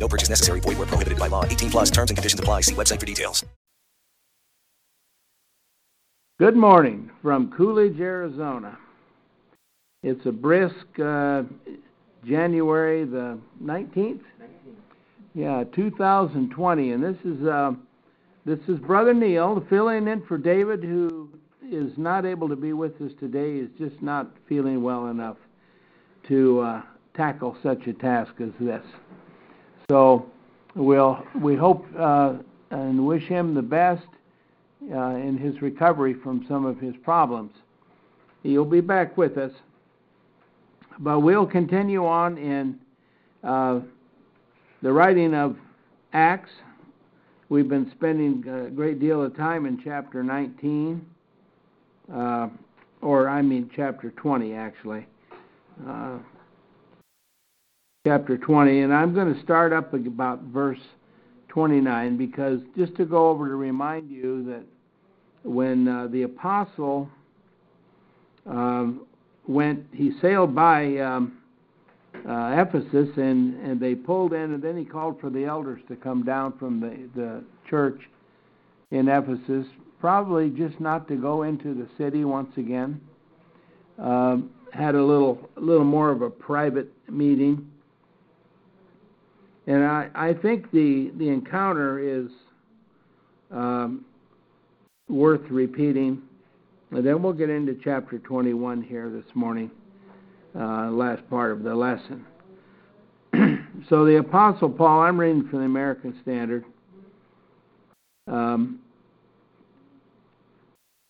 No purchase necessary. Void where prohibited by law. 18 plus terms and conditions apply. See website for details. Good morning from Coolidge, Arizona. It's a brisk uh, January the 19th. Yeah, 2020, and this is uh, this is Brother Neil filling in for David, who is not able to be with us today. Is just not feeling well enough to uh, tackle such a task as this. So we'll we hope uh, and wish him the best uh, in his recovery from some of his problems. He'll be back with us, but we'll continue on in. Uh, the writing of Acts, we've been spending a great deal of time in chapter 19, uh, or I mean chapter 20 actually. Chapter 20, and I'm going to start up about verse 29 because just to go over to remind you that when uh, the apostle um, went, he sailed by. Um, uh, Ephesus, and, and they pulled in, and then he called for the elders to come down from the, the church in Ephesus, probably just not to go into the city once again. Um, had a little, a little more of a private meeting, and I, I think the the encounter is um, worth repeating. And then we'll get into chapter 21 here this morning uh, last part of the lesson. so the Apostle Paul, I'm reading from the American Standard. Um,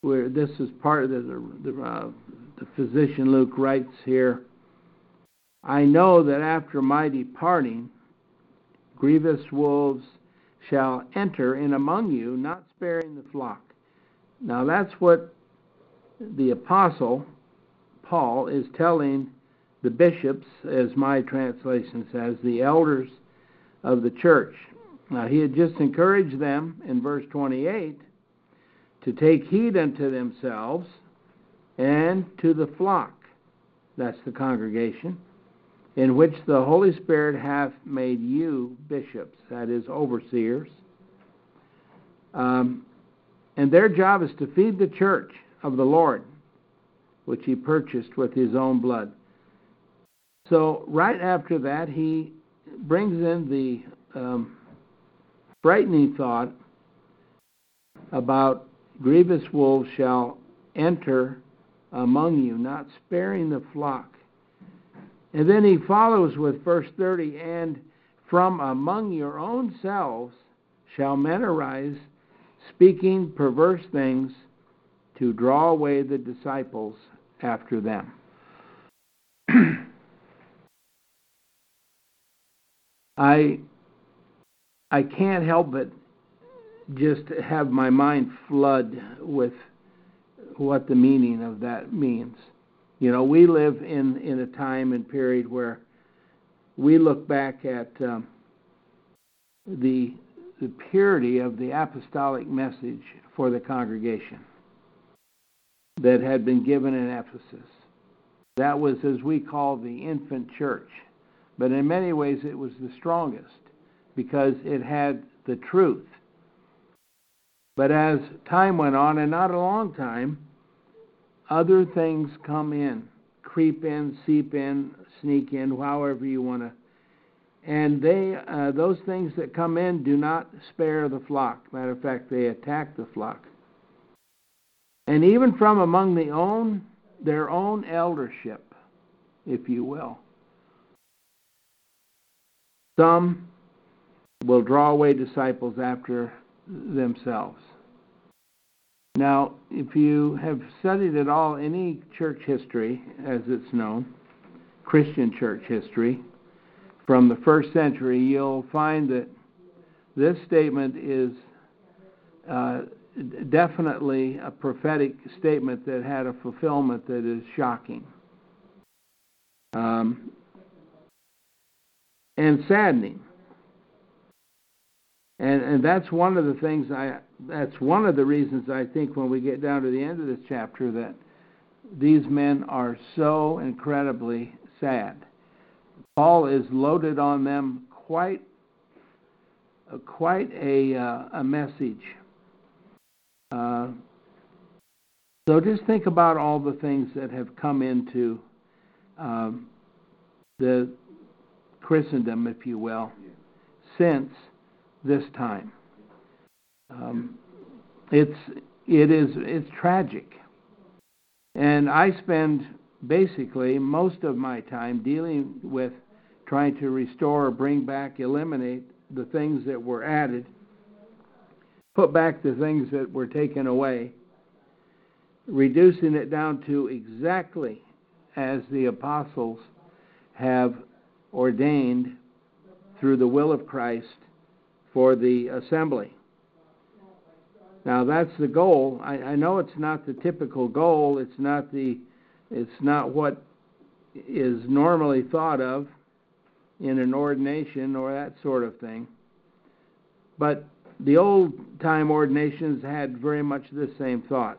where this is part of the the, uh, the physician Luke writes here. I know that after my departing, grievous wolves shall enter in among you, not sparing the flock. Now that's what the apostle Paul is telling the bishops, as my translation says, the elders of the church. Now, he had just encouraged them in verse 28 to take heed unto themselves and to the flock, that's the congregation, in which the Holy Spirit hath made you bishops, that is, overseers. Um, and their job is to feed the church of the Lord which he purchased with his own blood. So, right after that, he brings in the um, frightening thought about grievous wolves shall enter among you, not sparing the flock. And then he follows with verse 30 and from among your own selves shall men arise, speaking perverse things to draw away the disciples after them. I I can't help but just have my mind flood with what the meaning of that means. You know, we live in in a time and period where we look back at um, the the purity of the apostolic message for the congregation that had been given in Ephesus. That was, as we call, the infant church. But in many ways, it was the strongest because it had the truth. But as time went on, and not a long time, other things come in, creep in, seep in, sneak in, however you want to. And they, uh, those things that come in, do not spare the flock. Matter of fact, they attack the flock and even from among the own their own eldership, if you will. Some will draw away disciples after themselves. Now, if you have studied at all any church history, as it's known, Christian church history, from the first century, you'll find that this statement is uh, definitely a prophetic statement that had a fulfillment that is shocking um, and saddening. And, and that's one of the things I that's one of the reasons I think when we get down to the end of this chapter that these men are so incredibly sad. Paul is loaded on them quite quite a uh, a message. Uh, so just think about all the things that have come into um, the Christendom, if you will, since this time. Um, it's it is it's tragic, and I spend basically most of my time dealing with trying to restore, bring back, eliminate the things that were added, put back the things that were taken away, reducing it down to exactly as the apostles have ordained through the will of Christ for the assembly. Now that's the goal. I, I know it's not the typical goal. It's not the it's not what is normally thought of in an ordination or that sort of thing. But the old time ordinations had very much the same thought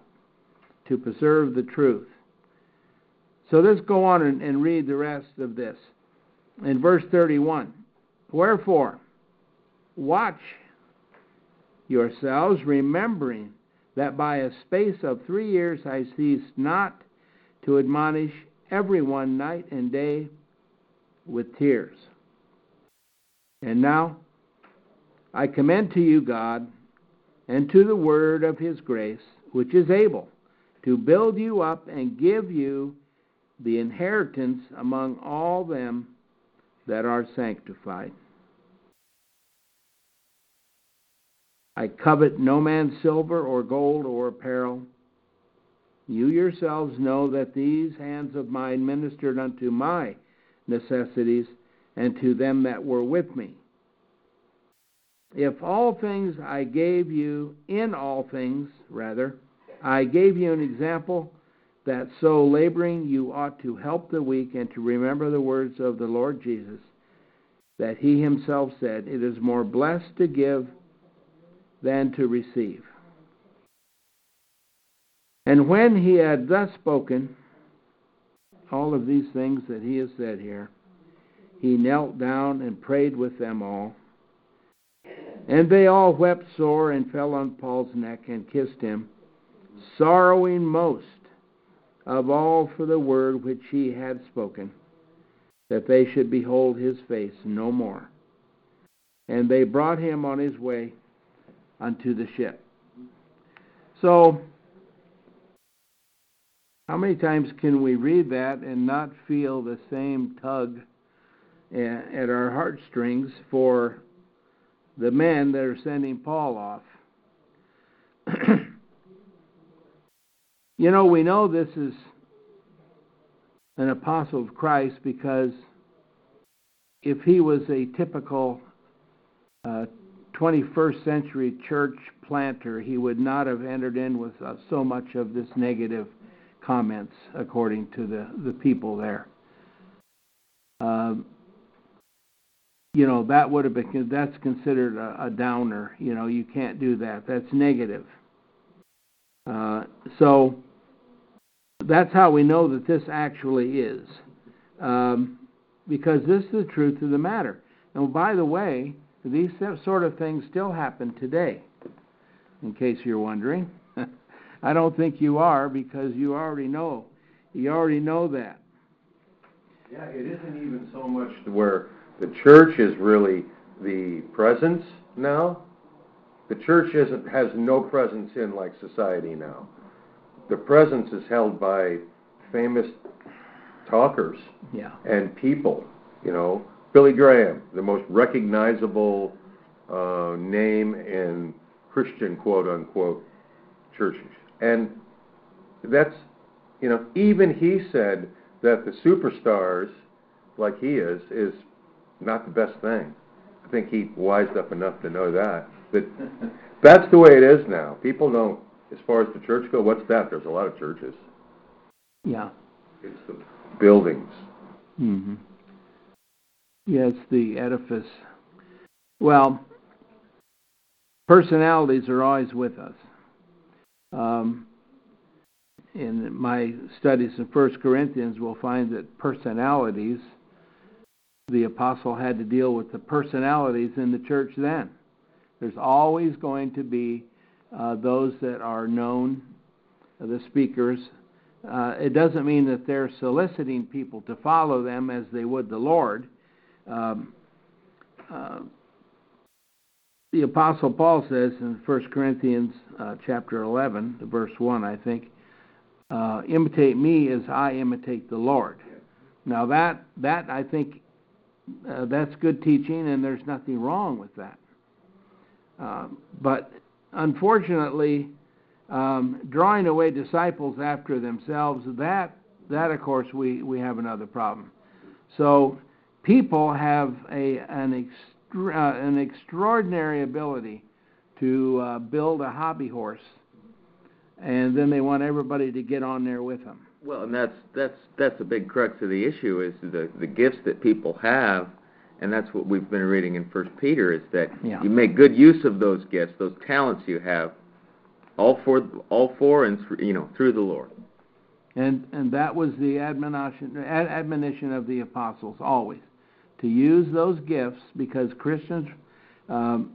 to preserve the truth. So let's go on and, and read the rest of this. In verse 31 Wherefore, watch yourselves, remembering that by a space of three years I ceased not to admonish everyone night and day with tears. And now I commend to you God and to the word of his grace, which is able to build you up and give you the inheritance among all them that are sanctified. I covet no man's silver or gold or apparel. You yourselves know that these hands of mine ministered unto my necessities and to them that were with me. If all things I gave you, in all things, rather, I gave you an example that so laboring you ought to help the weak and to remember the words of the Lord Jesus, that he himself said, It is more blessed to give than to receive. And when he had thus spoken, all of these things that he has said here, he knelt down and prayed with them all. And they all wept sore and fell on Paul's neck and kissed him, sorrowing most of all for the word which he had spoken, that they should behold his face no more. And they brought him on his way unto the ship. So, how many times can we read that and not feel the same tug at our heartstrings for the men that are sending Paul off? You know, we know this is an apostle of Christ because if he was a typical uh, 21st century church planter, he would not have entered in with uh, so much of this negative comments, according to the, the people there. Um, you know, that would have been, that's considered a, a downer. You know, you can't do that. That's negative. Uh, so, that's how we know that this actually is. Um, because this is the truth of the matter. And by the way, these sort of things still happen today, in case you're wondering. I don't think you are because you already know. You already know that. Yeah, it isn't even so much where the church is really the presence now. The church isn't, has no presence in like society now the presence is held by famous talkers yeah. and people. You know, Billy Graham, the most recognizable uh, name in Christian quote unquote churches, and that's you know even he said that the superstars like he is is not the best thing. I think he wised up enough to know that. But that's the way it is now. People don't, as far as the church go, what's that? There's a lot of churches. Yeah. It's the buildings. Mm-hmm. It's the edifice. Well, personalities are always with us. Um, in my studies in First Corinthians, we'll find that personalities, the apostle had to deal with the personalities in the church then. There's always going to be uh, those that are known, uh, the speakers. Uh, it doesn't mean that they're soliciting people to follow them as they would the Lord. Um, uh, the apostle Paul says in 1 Corinthians uh, chapter 11, verse 1, I think, uh, imitate me as I imitate the Lord. Now that that I think uh, that's good teaching, and there's nothing wrong with that. Uh, but unfortunately, um, drawing away disciples after themselves that that of course we we have another problem. So people have a an extra, uh, an extraordinary ability to uh, build a hobby horse and then they want everybody to get on there with them. Well, and that's that's that's a big crux of the issue is the the gifts that people have, and that's what we've been reading in First Peter is that yeah. you make good use of those gifts, those talents you have, all for all for and through, you know through the Lord. And and that was the admonition admonition of the apostles always to use those gifts because Christians. Um,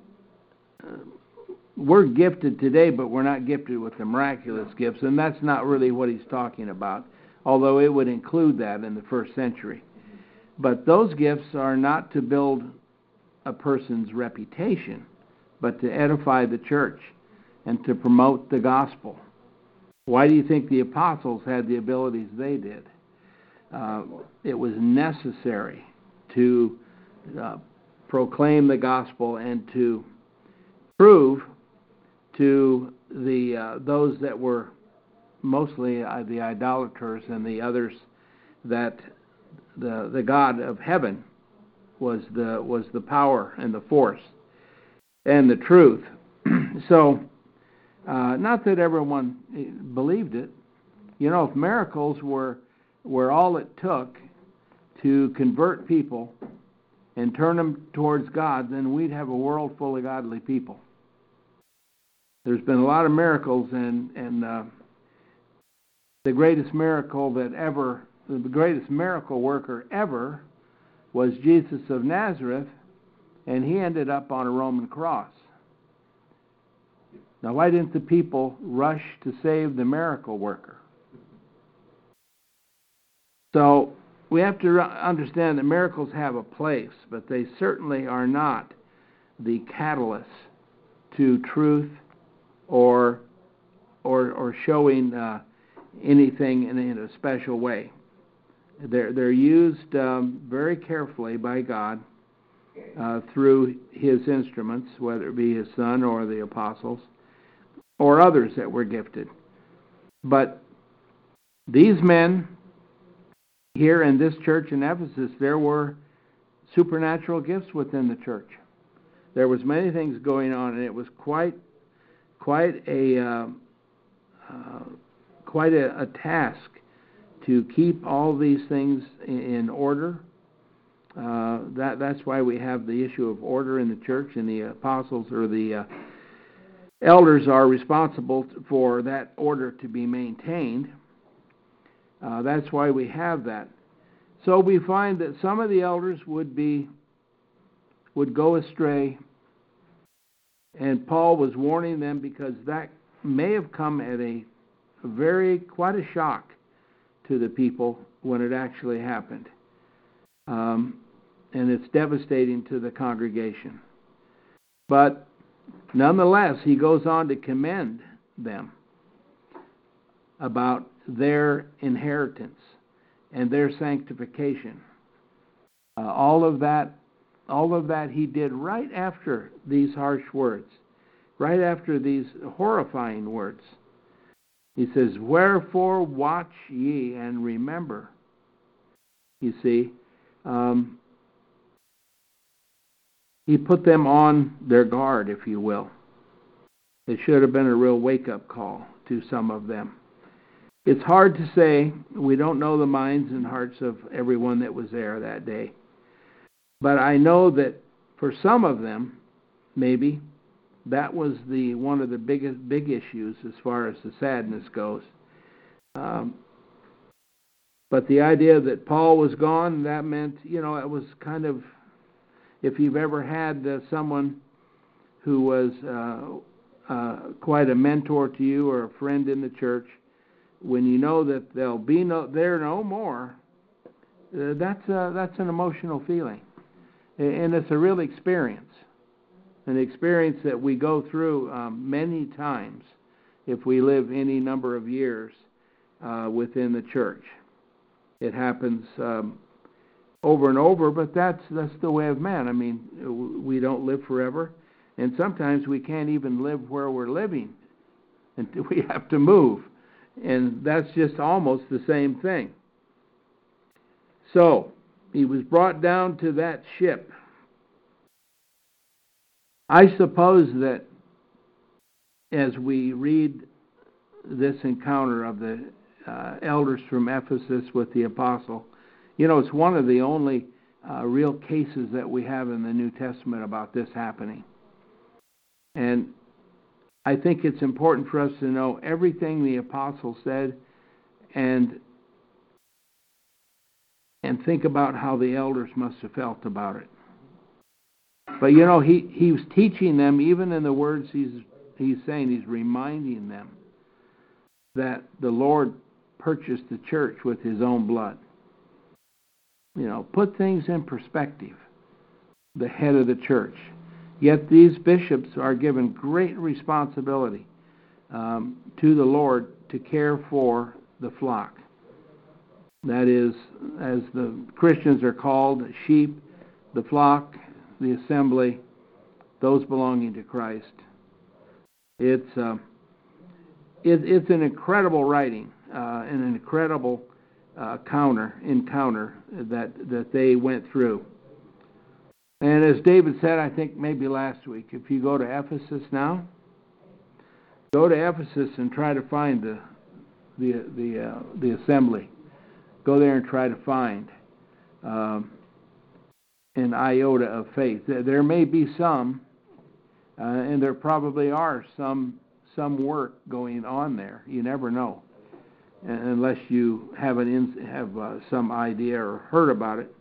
we're gifted today, but we're not gifted with the miraculous gifts, and that's not really what he's talking about, although it would include that in the first century. But those gifts are not to build a person's reputation, but to edify the church and to promote the gospel. Why do you think the apostles had the abilities they did? Uh, it was necessary to uh, proclaim the gospel and to prove to the uh, those that were mostly uh, the idolaters and the others that the the God of heaven was the was the power and the force and the truth. so, uh, not that everyone believed it. You know, if miracles were were all it took to convert people and turn them towards God, then we'd have a world full of godly people there's been a lot of miracles, and and uh, the greatest miracle that ever, the greatest miracle worker ever, was Jesus of Nazareth, and he ended up on a Roman cross. Now, why didn't the people rush to save the miracle worker? So we have to understand that miracles have a place, but they certainly are not the catalyst to truth or or or showing uh, anything in, in, a special way. They're they're used um, very carefully by God uh, through His instruments, whether it be His Son or the apostles or others that were gifted. But these men here in this church in Ephesus, there were supernatural gifts within the church. There was many things going on, and it was quite quite a uh, uh, quite a, a, task to keep all these things in, order. Uh, that that's why we have the issue of order in the church, and the apostles or the uh, elders are responsible for that order to be maintained. Uh, that's why we have that. So we find that some of the elders would be would go astray and Paul was warning them because that may have come at a very, quite a shock to the people when it actually happened. Um, and it's devastating to the congregation. But nonetheless, he goes on to commend them about their inheritance and their sanctification. Uh, all of that all of that he did right after these harsh words, right after these horrifying words. He says, Wherefore watch ye and remember. You see, um, he put them on their guard, if you will. It should have been a real wake up call to some of them. It's hard to say. We don't know the minds and hearts of everyone that was there that day. But I know that for some of them, maybe, that was the one of the biggest big issues as far as the sadness goes. Um, but the idea that Paul was gone, that meant, you know, it was kind of, if you've ever had uh, someone who was uh, uh, quite a mentor to you or a friend in the church, when you know that they'll be no, there no more, uh, that's uh, that's an emotional feeling, and it's a real experience, an experience that we go through um, many times if we live any number of years uh, within the church. It happens um, over and over, but that's that's the way of man. I mean, we don't live forever, and sometimes we can't even live where we're living, and we have to move and that's just almost the same thing. So, he was brought down to that ship. I suppose that as we read this encounter of the uh, elders from Ephesus with the apostle, you know, it's one of the only uh, real cases that we have in the New Testament about this happening. And I think it's important for us to know everything the apostle said and and think about how the elders must have felt about it. But you know, he, he was teaching them, even in the words he's he's saying, he's reminding them that the Lord purchased the church with his own blood. You know, put things in perspective. The head of the church. Yet these bishops are given great responsibility um, to the Lord to care for the flock. That is, as the Christians are called, sheep, the flock, the assembly, those belonging to Christ. It's uh, it, it's an incredible writing, uh, an incredible uh, counter encounter that that they went through. And as David said, I think maybe last week, if you go to Ephesus now, go to Ephesus and try to find the the the uh, the assembly. Go there and try to find um, an iota of faith. There may be some, uh, and there probably are some some work going on there. You never know, unless you have an have uh, some idea or heard about it.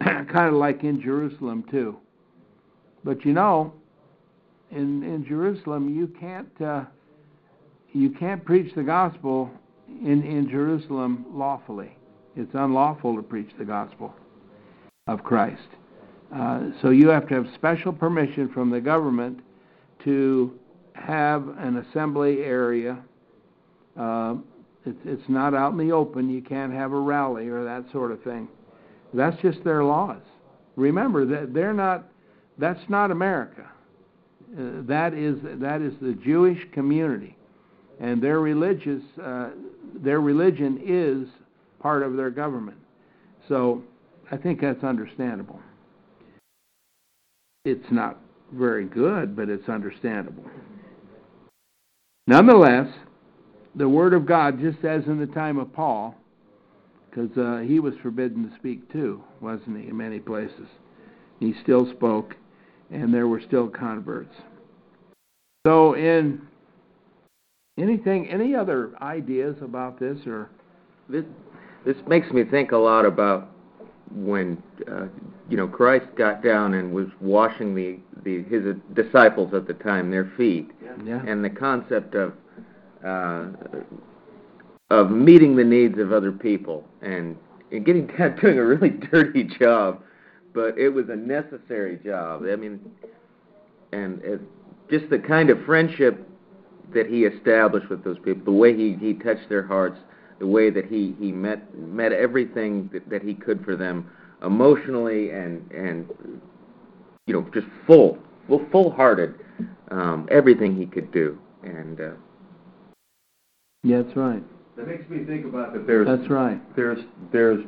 kind of like in Jerusalem too. But you know, in in Jerusalem you can't uh, you can't preach the gospel in in Jerusalem lawfully. It's unlawful to preach the gospel of Christ. Uh, so you have to have special permission from the government to have an assembly area. Uh, it's, it's not out in the open. You can't have a rally or that sort of thing. That's just their laws. Remember that they're not. That's not America. Uh, that is that is the Jewish community, and their religious uh, their religion is part of their government. So I think that's understandable. It's not very good, but it's understandable. Nonetheless, the Word of God, just as in the time of Paul, because uh, he was forbidden to speak too, wasn't he, in many places? He still spoke, and there were still converts. So, in anything, any other ideas about this, or this this makes me think a lot about when uh, you know Christ got down and was washing the, the his disciples at the time their feet, yeah. and the concept of uh, of meeting the needs of other people and, and getting doing a really dirty job, but it was a necessary job. I mean, and it, just the kind of friendship that he established with those people, the way he, he touched their hearts, the way that he, he met met everything that, that he could for them emotionally and and you know just full full full hearted um, everything he could do and uh, yeah that's right that makes me think about that there's That's right. There's there's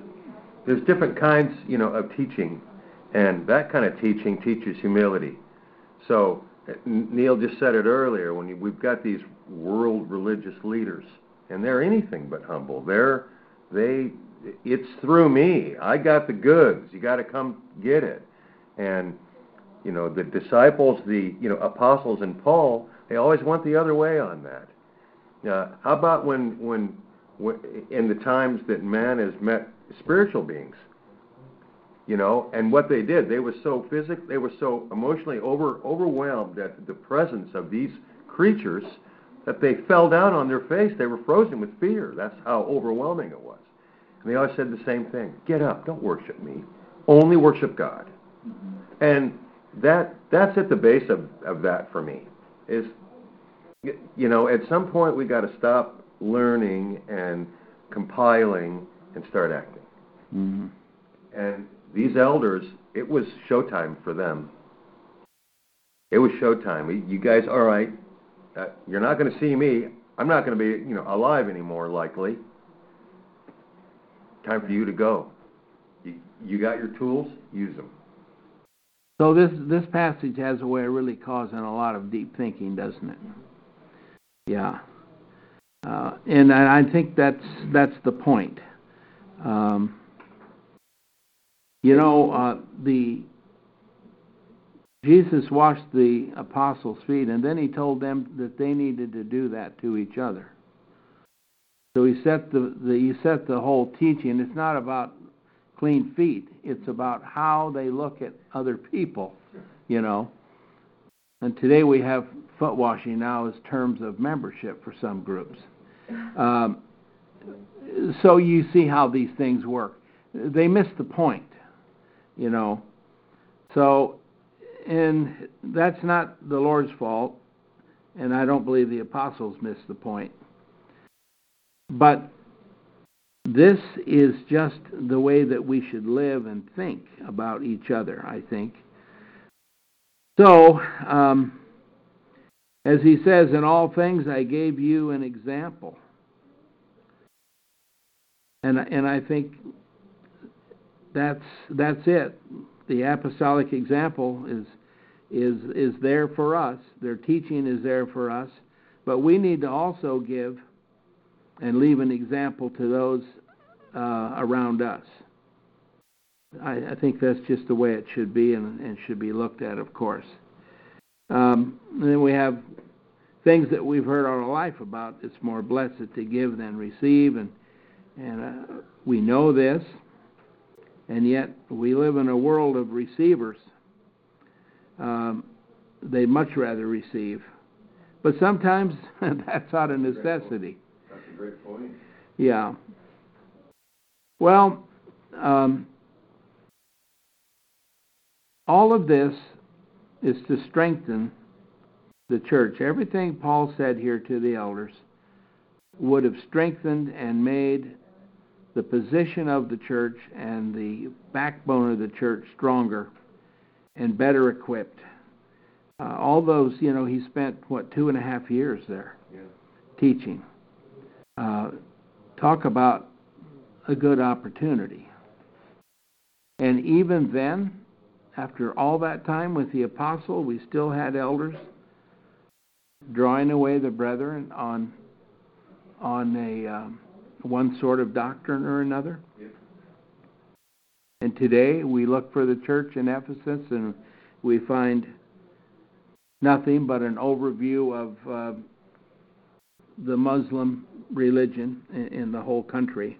there's different kinds, you know, of teaching. And that kind of teaching teaches humility. So Neil just said it earlier. When you, we've got these world religious leaders, and they're anything but humble. They're they. It's through me. I got the goods. You got to come get it. And you know the disciples, the you know apostles, and Paul. They always went the other way on that. Uh, how about when, when when in the times that man has met spiritual beings? you know and what they did they were so physical they were so emotionally over overwhelmed at the presence of these creatures that they fell down on their face. They were frozen with fear. That's how overwhelming it was. And they always said the same thing. Get up. Don't worship me. Only worship god. Mm-hmm. and that that's at the base of of that for me is you know at some point we got to stop learning and compiling and start acting mm-hmm. and these elders, it was showtime for them. It was showtime. You guys, all right, uh, you're not going to see me. I'm not going to be, you know, alive anymore, likely. Time for you to go. You, you got your tools, use them. So this this passage has a way of really causing a lot of deep thinking, doesn't it? Yeah, uh, and I think that's that's the point. Um, you know, uh, the Jesus washed the apostles' feet, and then he told them that they needed to do that to each other. So he set the, the he set the whole teaching. It's not about clean feet. It's about how they look at other people. You know. And today we have foot washing now as terms of membership for some groups. Um, so you see how these things work. They miss the point you know. So, and that's not the Lord's fault, and I don't believe the apostles missed the point. But this is just the way that we should live and think about each other, I think. So, um, as he says, in all things I gave you an example. And, and I think that's that's it. The apostolic example is is is there for us. Their teaching is there for us, but we need to also give and leave an example to those uh, around us. I, I, think that's just the way it should be and, and should be looked at, of course. Um, and then we have things that we've heard our life about. It's more blessed to give than receive, and and uh, we know this and yet we live in a world of receivers. Um, they much rather receive, but sometimes that's out of necessity. That's a great point. Yeah. Well, um, all of this is to strengthen the church. Everything Paul said here to the elders would have strengthened and made the position of the church and the backbone of the church stronger and better equipped. Uh, all those, you know, he spent, what, two and a half years there yeah. teaching. Uh, talk about a good opportunity. And even then, after all that time with the apostle, we still had elders drawing away the brethren on on a um, one sort of doctrine or another. And today we look for the church in Ephesus and we find nothing but an overview of uh, the Muslim religion in, in the whole country.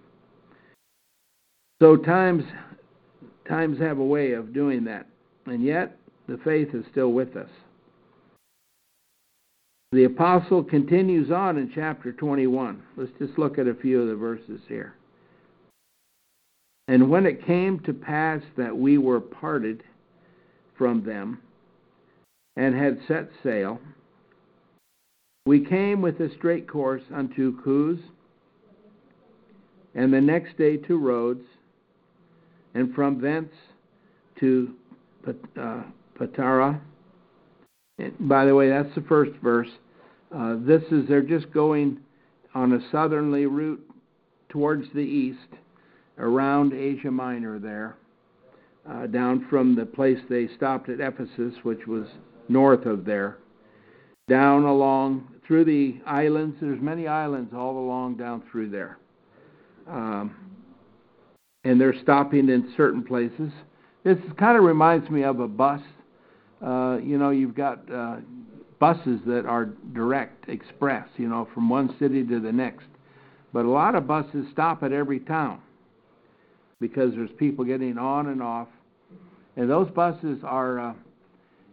So times times have a way of doing that, and yet the faith is still with us. The apostle continues on in chapter 21. Let's just look at a few of the verses here. And when it came to pass that we were parted from them and had set sail, we came with a straight course unto Coos, and the next day to Rhodes, and from thence to uh, Patara by the way, that's the first verse. Uh, this is they're just going on a southerly route towards the east, around Asia Minor there, uh, down from the place they stopped at Ephesus, which was north of there, down along through the islands. There's many islands all along down through there. And they're stopping in certain places. This kind of reminds me of a bus. Uh, you know, you've got uh, buses that are direct express, you know, from one city to the next. But a lot of buses stop at every town because there's people getting on and off. And those buses are, uh,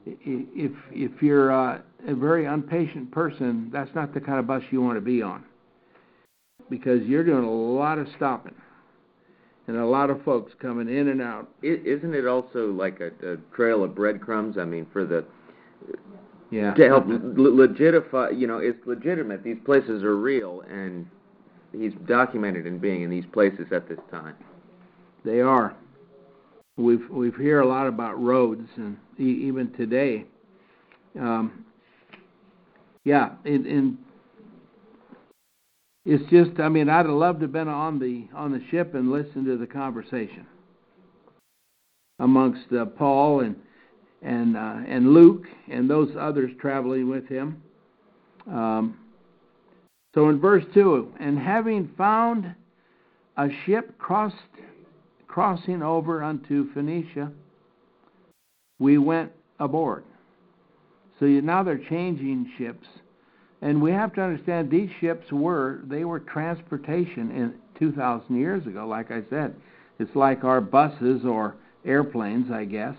if if you're uh, a very impatient person, that's not the kind of bus you want to be on because you're doing a lot of stopping and a lot of folks coming in and out. Isn't it also like a, a trail of breadcrumbs? I mean, for the yeah to help legitify, you know, it's legitimate. These places are real, and he's documented in being in these places at this time. They are. We've we've hear a lot about Rhodes, and even today. Um, yeah, in, in it's just I mean I'd have loved to have been on the on the ship and listened to the conversation amongst uh, Paul and and uh, and Luke and those others traveling with him. Um, so in verse two, and having found a ship crossed crossing over unto Phoenicia, we went aboard. So you, now they're changing ships and we have to understand these ships were they were transportation in 2,000 years ago. Like I said, it's like our buses or airplanes, I guess.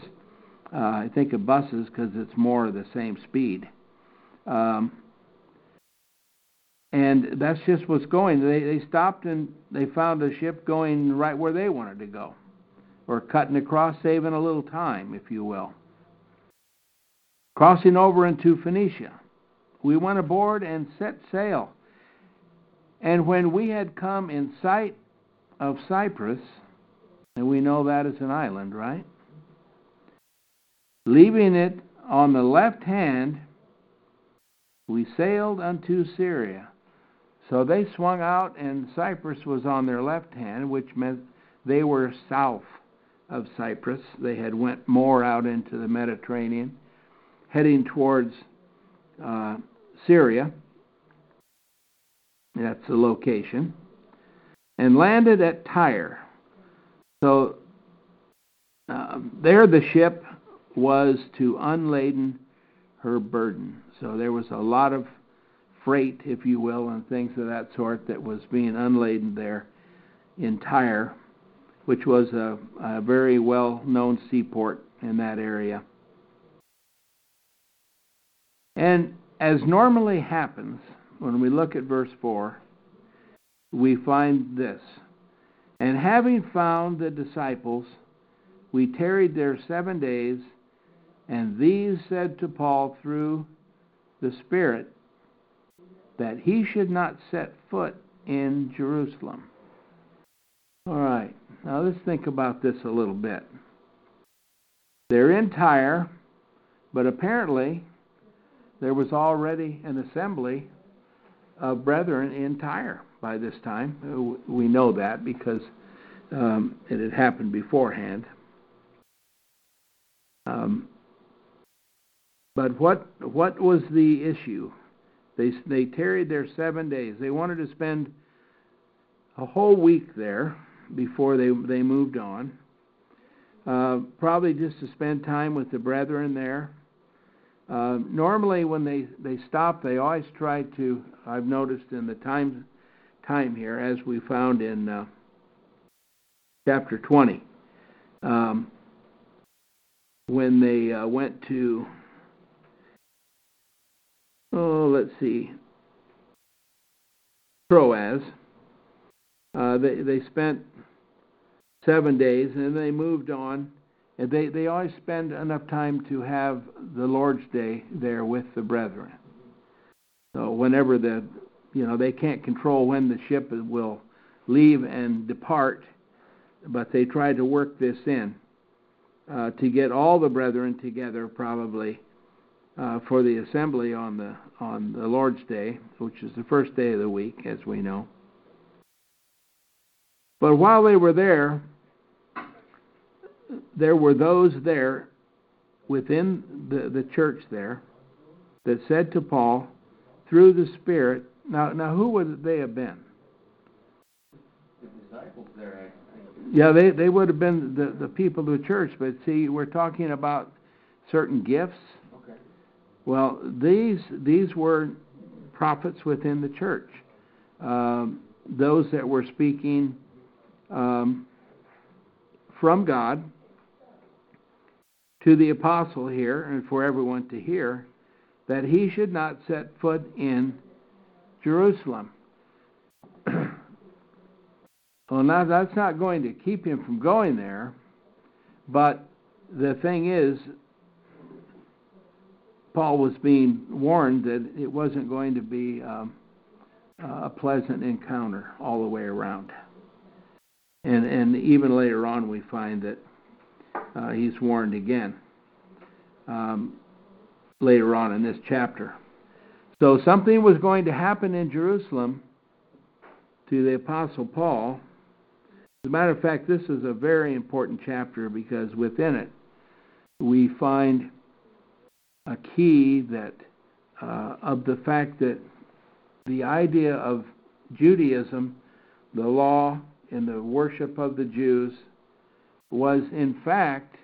Uh, I think of buses because it's more the same speed. Um, and that's just what's going. They they stopped and they found a ship going right where they wanted to go, or cutting across, saving a little time, if you will. Crossing over into Phoenicia we went aboard and set sail. And when we had come in sight of Cyprus, and we know that is an island, right? Leaving it on the left hand, we sailed unto Syria. So they swung out, and Cyprus was on their left hand, which meant they were south of Cyprus. They had went more out into the Mediterranean, heading towards uh, Syria. That's the location. And landed at Tyre. So uh, there the ship was to unladen her burden. So there was a lot of freight, if you will, and things of that sort that was being unladen there in Tyre, which was a, a very well known seaport in that area. And as normally happens when we look at verse 4, we find this. And having found the disciples, we tarried there seven days, and these said to Paul through the Spirit that he should not set foot in Jerusalem. All right, now let's think about this a little bit. They're in Tyre, but apparently there was already an assembly of brethren in Tyre by this time. We know that because um, it had happened beforehand. Um, but what what was the issue? They they tarried there seven days. They wanted to spend a whole week there before they they moved on. Uh, probably just to spend time with the brethren there. Uh, normally, when they, they stop, they always try to. I've noticed in the time time here, as we found in uh, chapter 20, um, when they uh, went to. Oh, let's see. Troas. Uh, they they spent seven days, and they moved on they, they always spend enough time to have the Lord's Day there with the brethren. So whenever the, you know, they can't control when the ship will leave and depart, but they try to work this in uh, to get all the brethren together, probably uh, for the assembly on the on the Lord's Day, which is the first day of the week, as we know. But while they were there, there were those there within the, the church there that said to Paul, through the Spirit, now, now who would they have been? The disciples there. Yeah, they, they would have been the, the people of the church, but see, we're talking about certain gifts. Okay. Well, these these were prophets within the church, um, those that were speaking um, from God to the apostle here, and for everyone to hear, that he should not set foot in Jerusalem. well, now that's not going to keep him from going there, but the thing is, Paul was being warned that it wasn't going to be um, a pleasant encounter all the way around. And and even later on, we find that uh, he's warned again um, later on in this chapter. So something was going to happen in Jerusalem to the Apostle Paul. As a matter of fact, this is a very important chapter because within it we find a key that uh, of the fact that the idea of Judaism, the law, and the worship of the Jews was in fact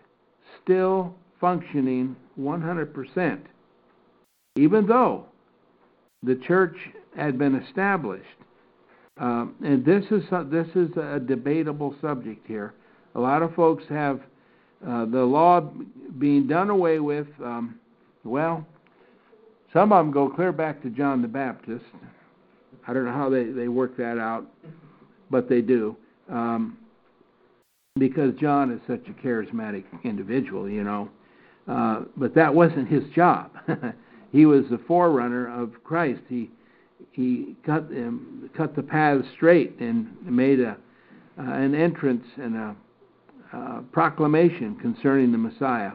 still functioning 100%, even though the church had been established. Um, and this is this is a debatable subject here. A lot of folks have uh, the law being done away with. Um, well, some of them go clear back to John the Baptist. I don't know how they, they work that out, but they do. Um, because John is such a charismatic individual, you know. Uh, but that wasn't his job. he was the forerunner of Christ. He he cut um, cut the path straight and made a uh, an entrance and a uh, proclamation concerning the Messiah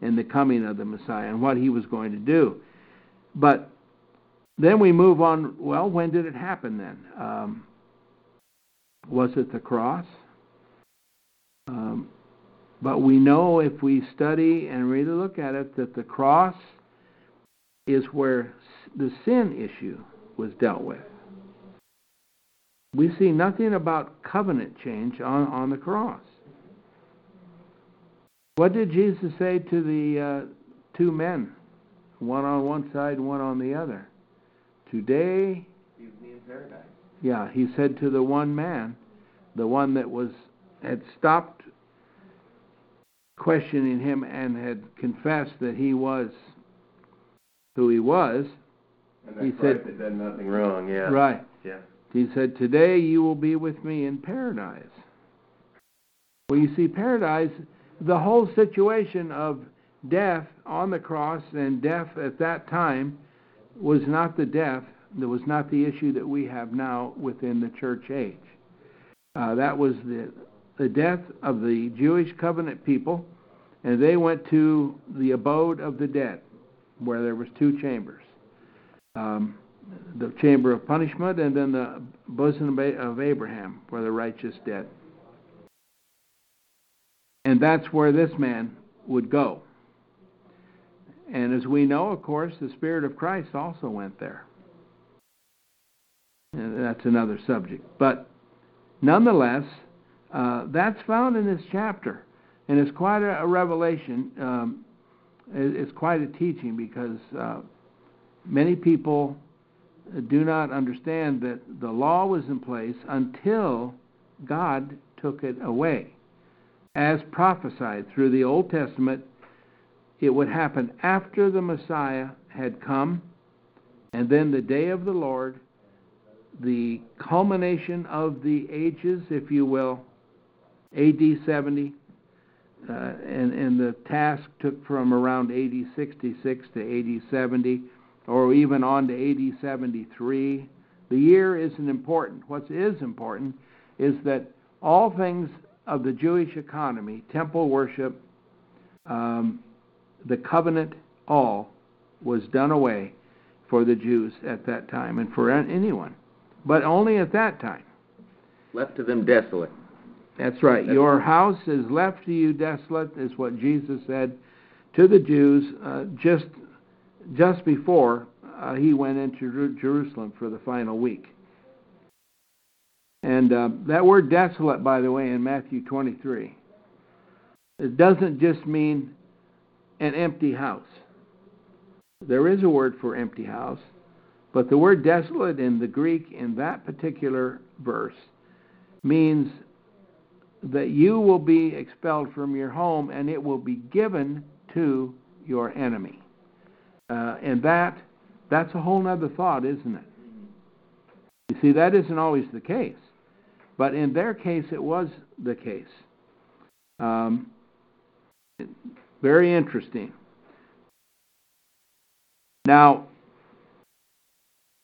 and the coming of the Messiah and what he was going to do. But then we move on. Well, when did it happen then? Um, was it the cross? Um, but we know if we study and really look at it that the cross is where the sin issue was dealt with. We see nothing about covenant change on, on the cross. What did Jesus say to the uh, two men, one on one side, one on the other? Today, yeah, he said to the one man, the one that was had stopped questioning him and had confessed that he was who he was. And he said, had done nothing wrong. Yeah. Right. Yeah. He said, "Today you will be with me in paradise." Well, you see, paradise, the whole situation of death on the cross and death at that time was not the death. That was not the issue that we have now within the church age. Uh, that was the the death of the Jewish covenant people, and they went to the abode of the dead, where there was two chambers. Um, the chamber of punishment and then the bosom of Abraham, where the righteous dead. And that's where this man would go. And as we know, of course, the Spirit of Christ also went there. And that's another subject. But nonetheless, uh, that's found in this chapter, and it's quite a, a revelation. Um, it, it's quite a teaching because uh, many people do not understand that the law was in place until God took it away. As prophesied through the Old Testament, it would happen after the Messiah had come, and then the day of the Lord, the culmination of the ages, if you will, AD 70, uh, and, and the task took from around AD 66 to AD 70, or even on to AD 73. The year isn't important. What is important is that all things of the Jewish economy, temple worship, um, the covenant, all was done away for the Jews at that time and for anyone, but only at that time. Left to them desolate. That's right. Your house is left to you desolate, is what Jesus said to the Jews uh, just just before uh, he went into Jerusalem for the final week. And uh, that word desolate, by the way, in Matthew 23, it doesn't just mean an empty house. There is a word for empty house, but the word desolate in the Greek in that particular verse means that you will be expelled from your home and it will be given to your enemy. Uh, and that that's a whole other thought, isn't it? You see, that isn't always the case. But in their case, it was the case. Um, very interesting. Now,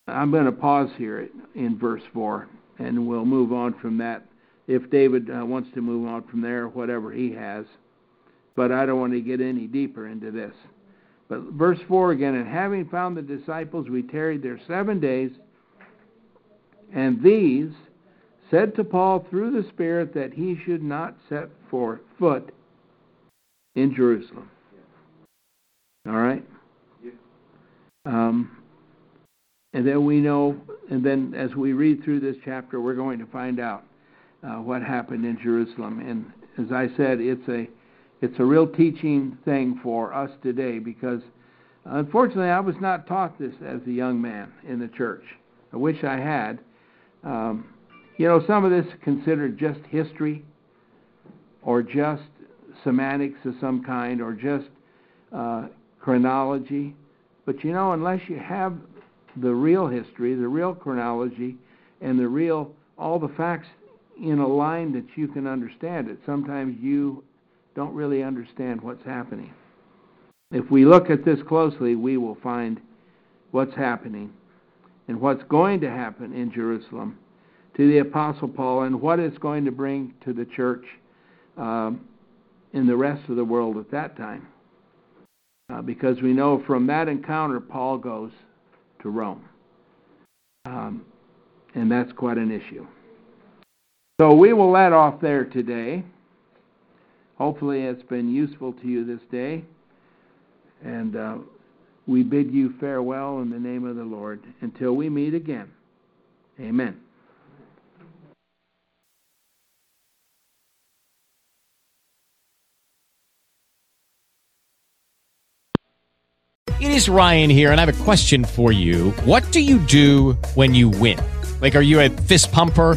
I'm going to pause here in verse 4, and we'll move on from that. If David uh, wants to move on from there, whatever he has. But I don't want to get any deeper into this. But verse 4 again, and having found the disciples, we tarried there seven days, and these said to Paul through the Spirit that he should not set foot in Jerusalem. All right? Um, and then we know, and then as we read through this chapter, we're going to find out uh, what happened in Jerusalem. And as I said, it's a it's a real teaching thing for us today because unfortunately I was not taught this as a young man in the church. I wish I had. Um, you know, some of this is considered just history or just semantics of some kind or just uh, chronology. But you know, unless you have the real history, the real chronology, and the real all the facts in a line that you can understand it, sometimes you don't really understand what's happening. If we look at this closely, we will find what's happening and what's going to happen in Jerusalem to the Apostle Paul and what it's going to bring to the church um, in the rest of the world at that time. Uh, because we know from that encounter, Paul goes to Rome. Um, and that's quite an issue. So we will let off there today. Hopefully, it's been useful to you this day. And uh, we bid you farewell in the name of the Lord until we meet again. Amen. It is Ryan here, and I have a question for you. What do you do when you win? Like, are you a fist pumper?